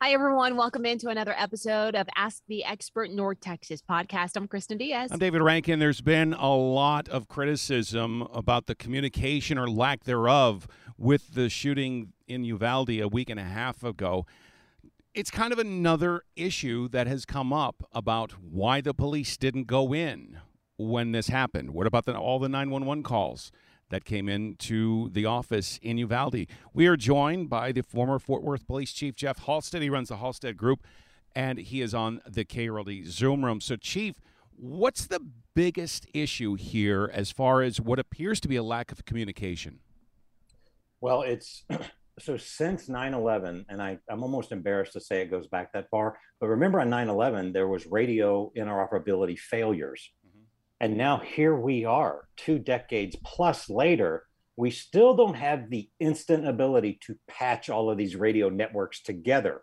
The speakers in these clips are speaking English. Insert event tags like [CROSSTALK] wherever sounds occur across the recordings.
Hi, everyone. Welcome into another episode of Ask the Expert North Texas podcast. I'm Kristen Diaz. I'm David Rankin. There's been a lot of criticism about the communication or lack thereof with the shooting in Uvalde a week and a half ago. It's kind of another issue that has come up about why the police didn't go in when this happened. What about the, all the 911 calls? That came into the office in Uvalde. We are joined by the former Fort Worth Police Chief Jeff Halstead. He runs the Halstead Group, and he is on the KRLD Zoom room. So, Chief, what's the biggest issue here as far as what appears to be a lack of communication? Well, it's [CLEARS THROAT] so since 9-11 and I, i'm almost embarrassed to say it goes back that far but remember on 9-11 there was radio interoperability failures and now here we are, two decades plus later, we still don't have the instant ability to patch all of these radio networks together.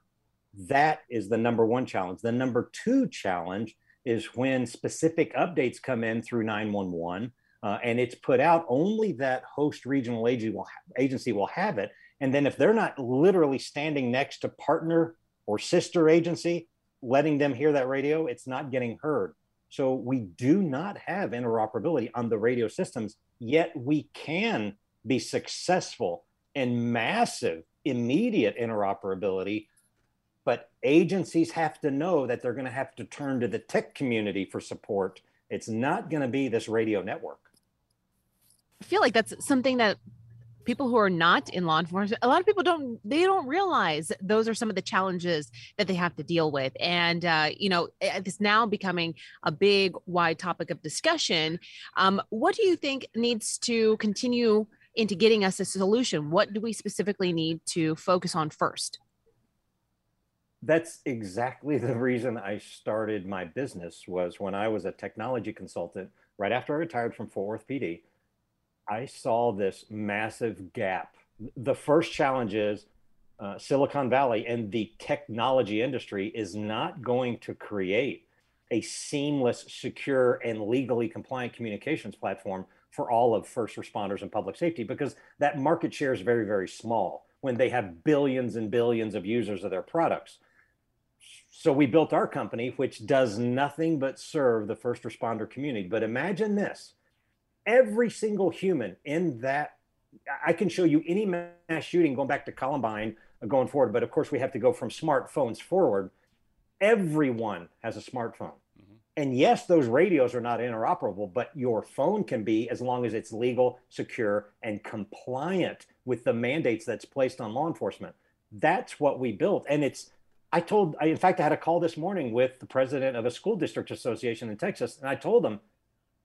That is the number one challenge. The number two challenge is when specific updates come in through 911 uh, and it's put out, only that host regional agency will, agency will have it. And then if they're not literally standing next to partner or sister agency, letting them hear that radio, it's not getting heard. So we do not have interoperability on the radio systems, yet we can be successful in massive, immediate interoperability. But agencies have to know that they're going to have to turn to the tech community for support. It's not going to be this radio network. I feel like that's something that people who are not in law enforcement a lot of people don't they don't realize those are some of the challenges that they have to deal with. And uh, you know it's now becoming a big wide topic of discussion um, what do you think needs to continue into getting us a solution? What do we specifically need to focus on first? That's exactly the reason i started my business was when i was a technology consultant right after i retired from fort worth pd I saw this massive gap. The first challenge is uh, Silicon Valley and the technology industry is not going to create a seamless, secure, and legally compliant communications platform for all of first responders and public safety because that market share is very, very small when they have billions and billions of users of their products. So we built our company, which does nothing but serve the first responder community. But imagine this every single human in that I can show you any mass shooting going back to Columbine uh, going forward, but of course we have to go from smartphones forward. Everyone has a smartphone. Mm-hmm. And yes, those radios are not interoperable, but your phone can be as long as it's legal, secure, and compliant with the mandates that's placed on law enforcement. That's what we built. And it's, I told, I, in fact, I had a call this morning with the president of a school district association in Texas, and I told them,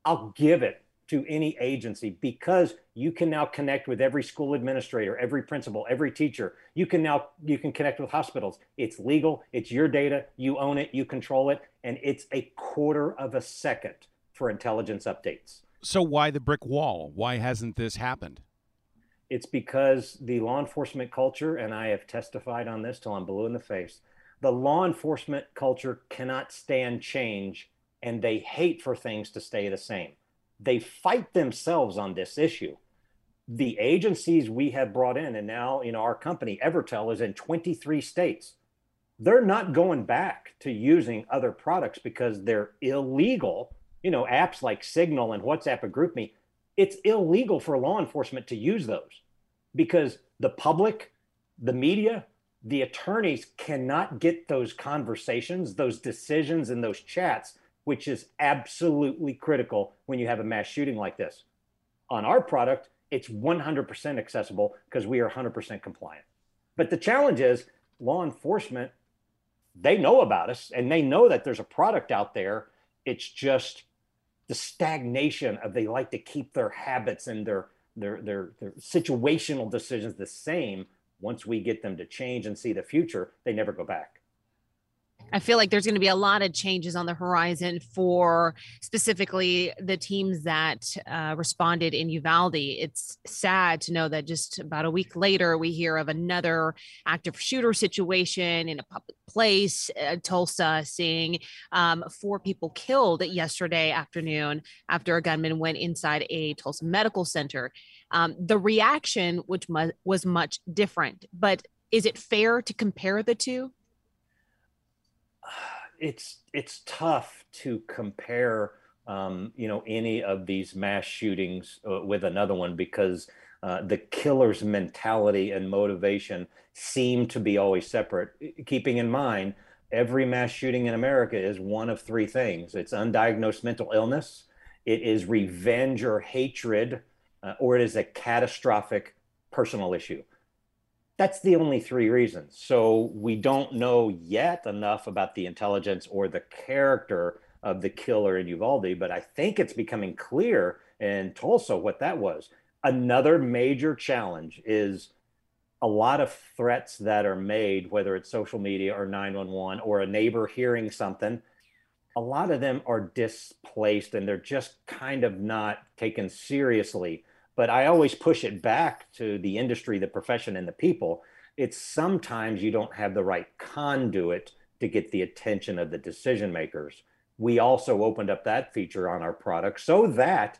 I'll give it to any agency because you can now connect with every school administrator every principal every teacher. You can now you can connect with hospitals. It's legal. It's your data. You own it. You control it. And it's a quarter of a second for intelligence updates. So why the brick wall? Why hasn't this happened? It's because the law enforcement culture and i have testified on this till i'm blue in the face the law enforcement culture cannot stand change and they hate for things to stay the same they fight themselves on this issue. The agencies we have brought in, and now you know our company Evertel is in 23 states. They're not going back to using other products because they're illegal. You know, apps like Signal and WhatsApp and GroupMe, it's illegal for law enforcement to use those because the public, the media, the attorneys cannot get those conversations, those decisions, and those chats which is absolutely critical when you have a mass shooting like this. On our product, it's 100% accessible because we are 100% compliant. But the challenge is law enforcement, they know about us and they know that there's a product out there. It's just the stagnation of they like to keep their habits and their their their, their situational decisions the same once we get them to change and see the future, they never go back. I feel like there's going to be a lot of changes on the horizon for specifically the teams that uh, responded in Uvalde. It's sad to know that just about a week later, we hear of another active shooter situation in a public place, uh, Tulsa, seeing um, four people killed yesterday afternoon after a gunman went inside a Tulsa medical center. Um, the reaction, which mu- was much different, but is it fair to compare the two? It's it's tough to compare um, you know any of these mass shootings uh, with another one because uh, the killer's mentality and motivation seem to be always separate. Keeping in mind every mass shooting in america is one of three things. It's undiagnosed mental illness it is revenge or hatred uh, or it is a catastrophic personal issue that's the only three reasons. So we don't know yet enough about the intelligence or the character of the killer in Uvalde, but I think it's becoming clear in Tulsa what that was. Another major challenge is a lot of threats that are made, whether it's social media or 911 or a neighbor hearing something, a lot of them are displaced and they're just kind of not taken seriously but I always push it back to the industry, the profession, and the people. It's sometimes you don't have the right conduit to get the attention of the decision makers. We also opened up that feature on our product so that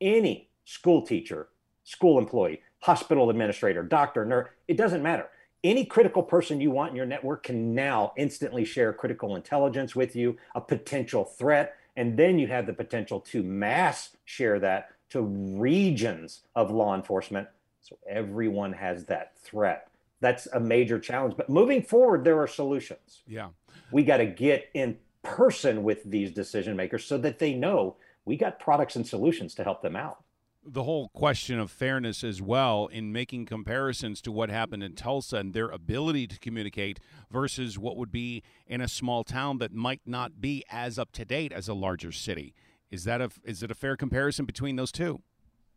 any school teacher, school employee, hospital administrator, doctor, nurse, it doesn't matter. Any critical person you want in your network can now instantly share critical intelligence with you, a potential threat, and then you have the potential to mass share that to regions of law enforcement. So everyone has that threat. That's a major challenge. But moving forward, there are solutions. Yeah. We got to get in person with these decision makers so that they know we got products and solutions to help them out the whole question of fairness as well in making comparisons to what happened in Tulsa and their ability to communicate versus what would be in a small town that might not be as up to date as a larger city. Is that a is it a fair comparison between those two?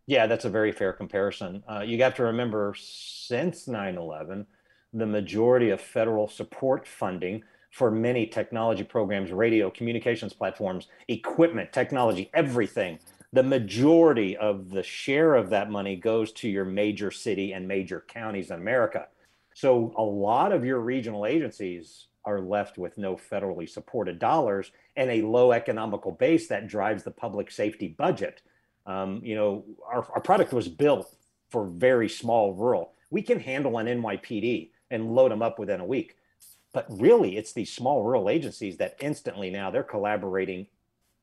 Yeah, that's a very fair comparison. Uh, you have to remember, since 9/11, the majority of federal support funding for many technology programs, radio, communications platforms, equipment, technology, everything. The majority of the share of that money goes to your major city and major counties in America. So a lot of your regional agencies are left with no federally supported dollars and a low economical base that drives the public safety budget. Um, you know, our, our product was built for very small rural. We can handle an NYPD and load them up within a week. But really, it's these small rural agencies that instantly now they're collaborating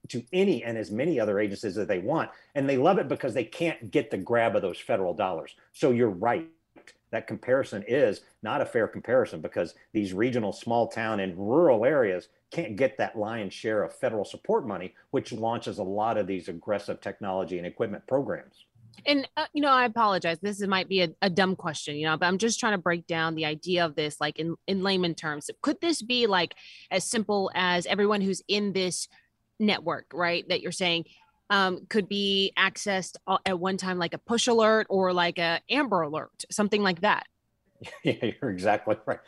to any and as many other agencies as they want. And they love it because they can't get the grab of those federal dollars. So you're right that comparison is not a fair comparison because these regional small town and rural areas can't get that lion's share of federal support money which launches a lot of these aggressive technology and equipment programs. And uh, you know i apologize. This might be a, a, dumb question you know but i'm just trying to break down the idea of this like in in layman terms. Could this be like as simple as everyone who's in this network right that you're saying um, could be accessed at one time like a push alert or like a amber alert something like that. [LAUGHS] Yeah you're exactly right.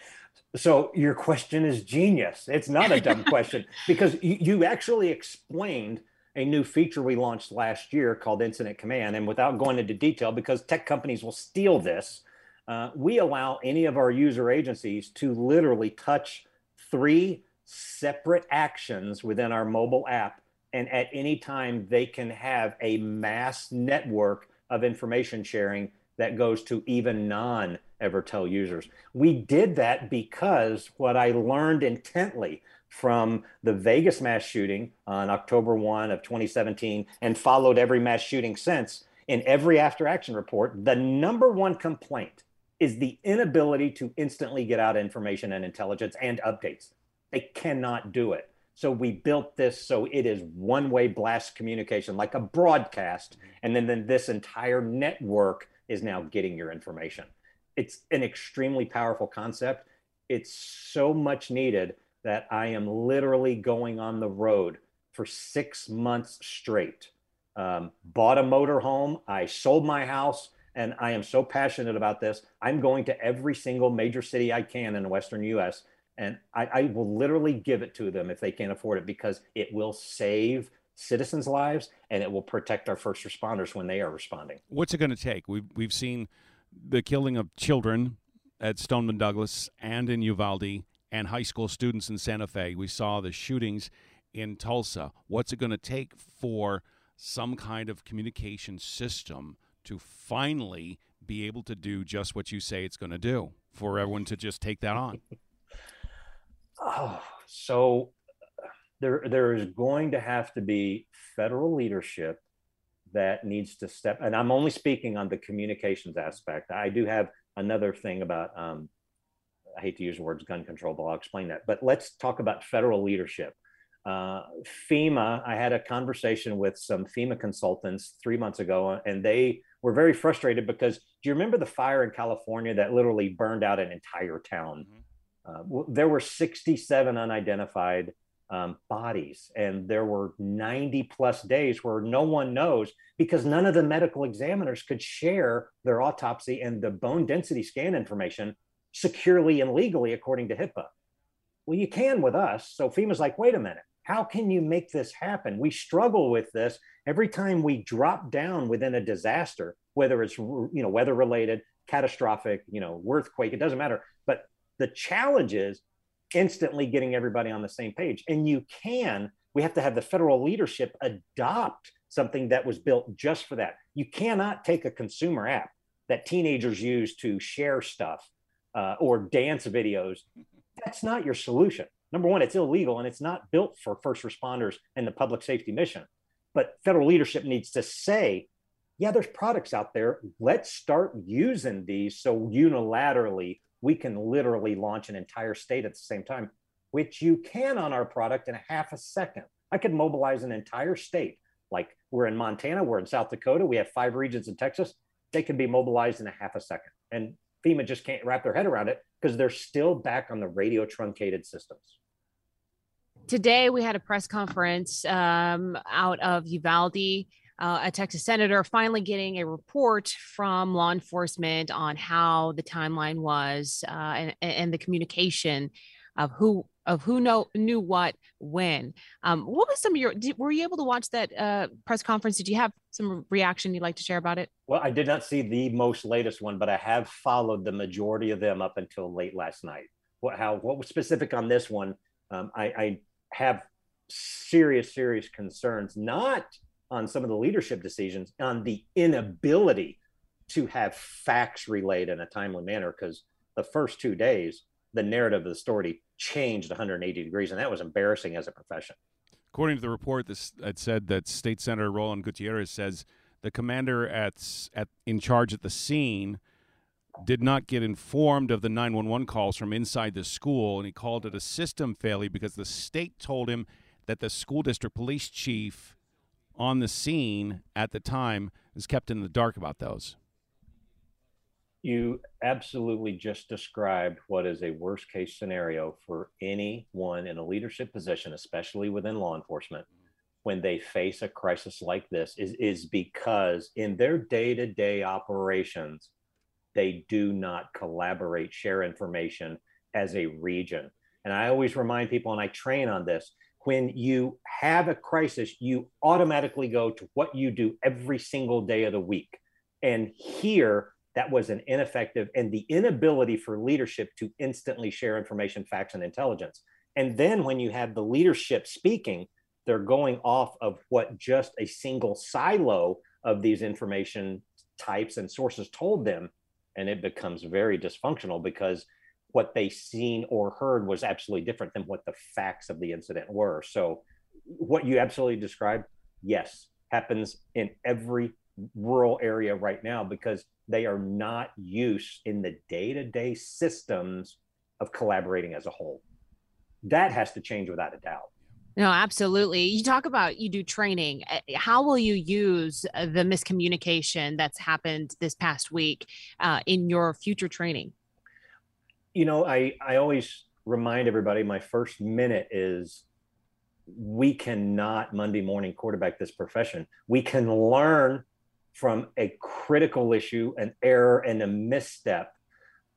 So your question is genius. It's not a dumb question [LAUGHS] because you, you actually explained a new feature we launched last year called incident command. And without going into detail because tech companies will steal this uh, we allow any of our user agencies to literally touch three separate actions within our mobile app and at any time they can have a mass network of information sharing that goes to even non Evertel users. We did that because what I learned intently from the Vegas mass shooting on October 1 of 2017 and followed every mass shooting since in every after action report, the number one complaint is the inability to instantly get out information and intelligence and updates. They cannot do it. So we built this so it is one way blast communication, like a broadcast. And then, then this entire network is now getting your information. It's an extremely powerful concept. It's so much needed that I am literally going on the road for six months straight. Um, bought a motor home. I sold my house. And I am so passionate about this. I'm going to every single major city I can in the Western US. And I, I will literally give it to them if they can't afford it because it will save citizens' lives and it will protect our first responders when they are responding. What's it going to take? We've, we've seen the killing of children at Stoneman Douglas and in Uvalde and high school students in Santa Fe. We saw the shootings in Tulsa. What's it going to take for some kind of communication system to finally be able to do just what you say it's going to do for everyone to just take that on? Oh, so there there is going to have to be federal leadership that needs to step and i'm only speaking on the communications aspect. I do have another thing about um, i hate to use the words gun control but i'll explain that. But let's talk about federal leadership. Uh, fema i had a conversation with some fema consultants three months ago and they were very frustrated because do you remember the fire in california that literally burned out an entire town? Mm-hmm. Uh, there were 67 unidentified um, bodies. And there were 90 plus days where no one knows because none of the medical examiners could share their autopsy and the bone density scan information securely and legally according to HIPAA. Well, you can with us. So FEMA's like, wait a minute, how can you make this happen? We struggle with this every time we drop down within a disaster, whether it's you know weather related, catastrophic, you know, earthquake, it doesn't matter. But the challenge is instantly getting everybody on the same page. And you can, we have to have the federal leadership adopt something that was built just for that. You cannot take a consumer app that teenagers use to share stuff uh, or dance videos. That's not your solution. Number one, it's illegal and it's not built for first responders and the public safety mission. But federal leadership needs to say, yeah, there's products out there. Let's start using these so unilaterally we can literally launch an entire state at the same time, which you can on our product in a half a second. I could mobilize an entire state. Like we're in Montana, we're in South Dakota, we have five regions in Texas. They can be mobilized in a half a second. And FEMA just can't wrap their head around it because they're still back on the radio truncated systems. Today, we had a press conference um, out of Uvalde uh, a Texas senator finally getting a report from law enforcement on how the timeline was uh, and, and the communication of who of who know knew what when. Um, what was some of your? Did, were you able to watch that uh, press conference? Did you have some reaction you'd like to share about it? Well, I did not see the most latest one, but I have followed the majority of them up until late last night. What how what was specific on this one? Um, I, I have serious serious concerns, not on some of the leadership decisions on the inability to have facts relayed in a timely manner because the first two days the narrative of the story changed 180 degrees and that was embarrassing as a profession. According to the report this it said that state senator roland gutierrez says the commander at, at in charge at the scene did not get informed of the 911 calls from inside the school and he called it a system failure because the state told him that the school district police chief on the scene at the time is kept in the dark about those. You absolutely just described what is a worst case scenario for anyone in a leadership position, especially within law enforcement, when they face a crisis like this, is, is because in their day to day operations, they do not collaborate, share information as a region. And I always remind people, and I train on this when you have a crisis, you automatically go to what you do every single day of the week. And here, that was an ineffective and the inability for leadership to instantly share information, facts, and intelligence. And then when you have the leadership speaking, they're going off of what just a single silo of these information types and sources told them. And it becomes very dysfunctional because what they seen or heard was absolutely different than what the facts of the incident were. So, what you absolutely described, yes, happens in every rural area right now because they are not used in the day to day systems of collaborating as a whole. That has to change without a doubt. No, absolutely. You talk about you do training. Eh, how will you use uh, the miscommunication that's happened this past week uh, in your future training? You know, I I always remind everybody my first minute is we cannot Monday morning quarterback this profession. We can learn from a critical issue, an error, and a misstep.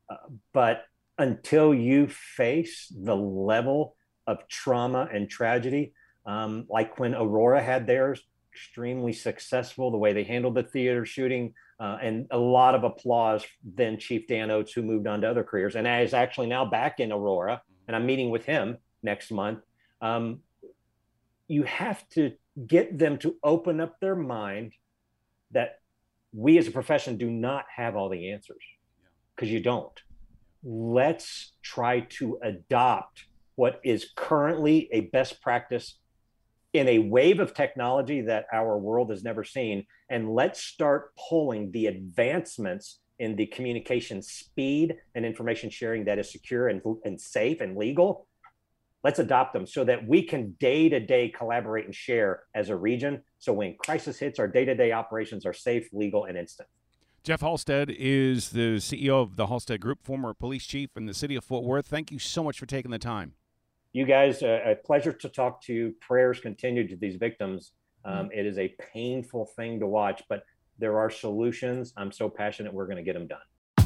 Uh, but until you face the level of trauma and tragedy, um, like when Aurora had theirs, extremely successful, the way they handled the theater shooting, uh, and a lot of applause. Then Chief Dan Oates, who moved on to other careers, and is actually now back in Aurora, and I'm meeting with him next month. Um, you have to get them to open up their mind that we as a profession do not have all the answers because you don't. Let's try to adopt what is currently a best practice in a wave of technology that our world has never seen. And let's start pulling the advancements in the communication speed and information sharing that is secure and, and safe and legal. Let's adopt them so that we can day to day collaborate and share as a region. So when crisis hits, our day to day operations are safe, legal, and instant. Jeff Halstead is the CEO of the Halstead Group, former police chief in the city of Fort Worth. Thank you so much for taking the time you guys, uh, a pleasure to talk to you. Prayers continue to these victims. Um, mm-hmm. it is a painful thing to watch, but there are solutions. I'm so passionate we're going to get them done.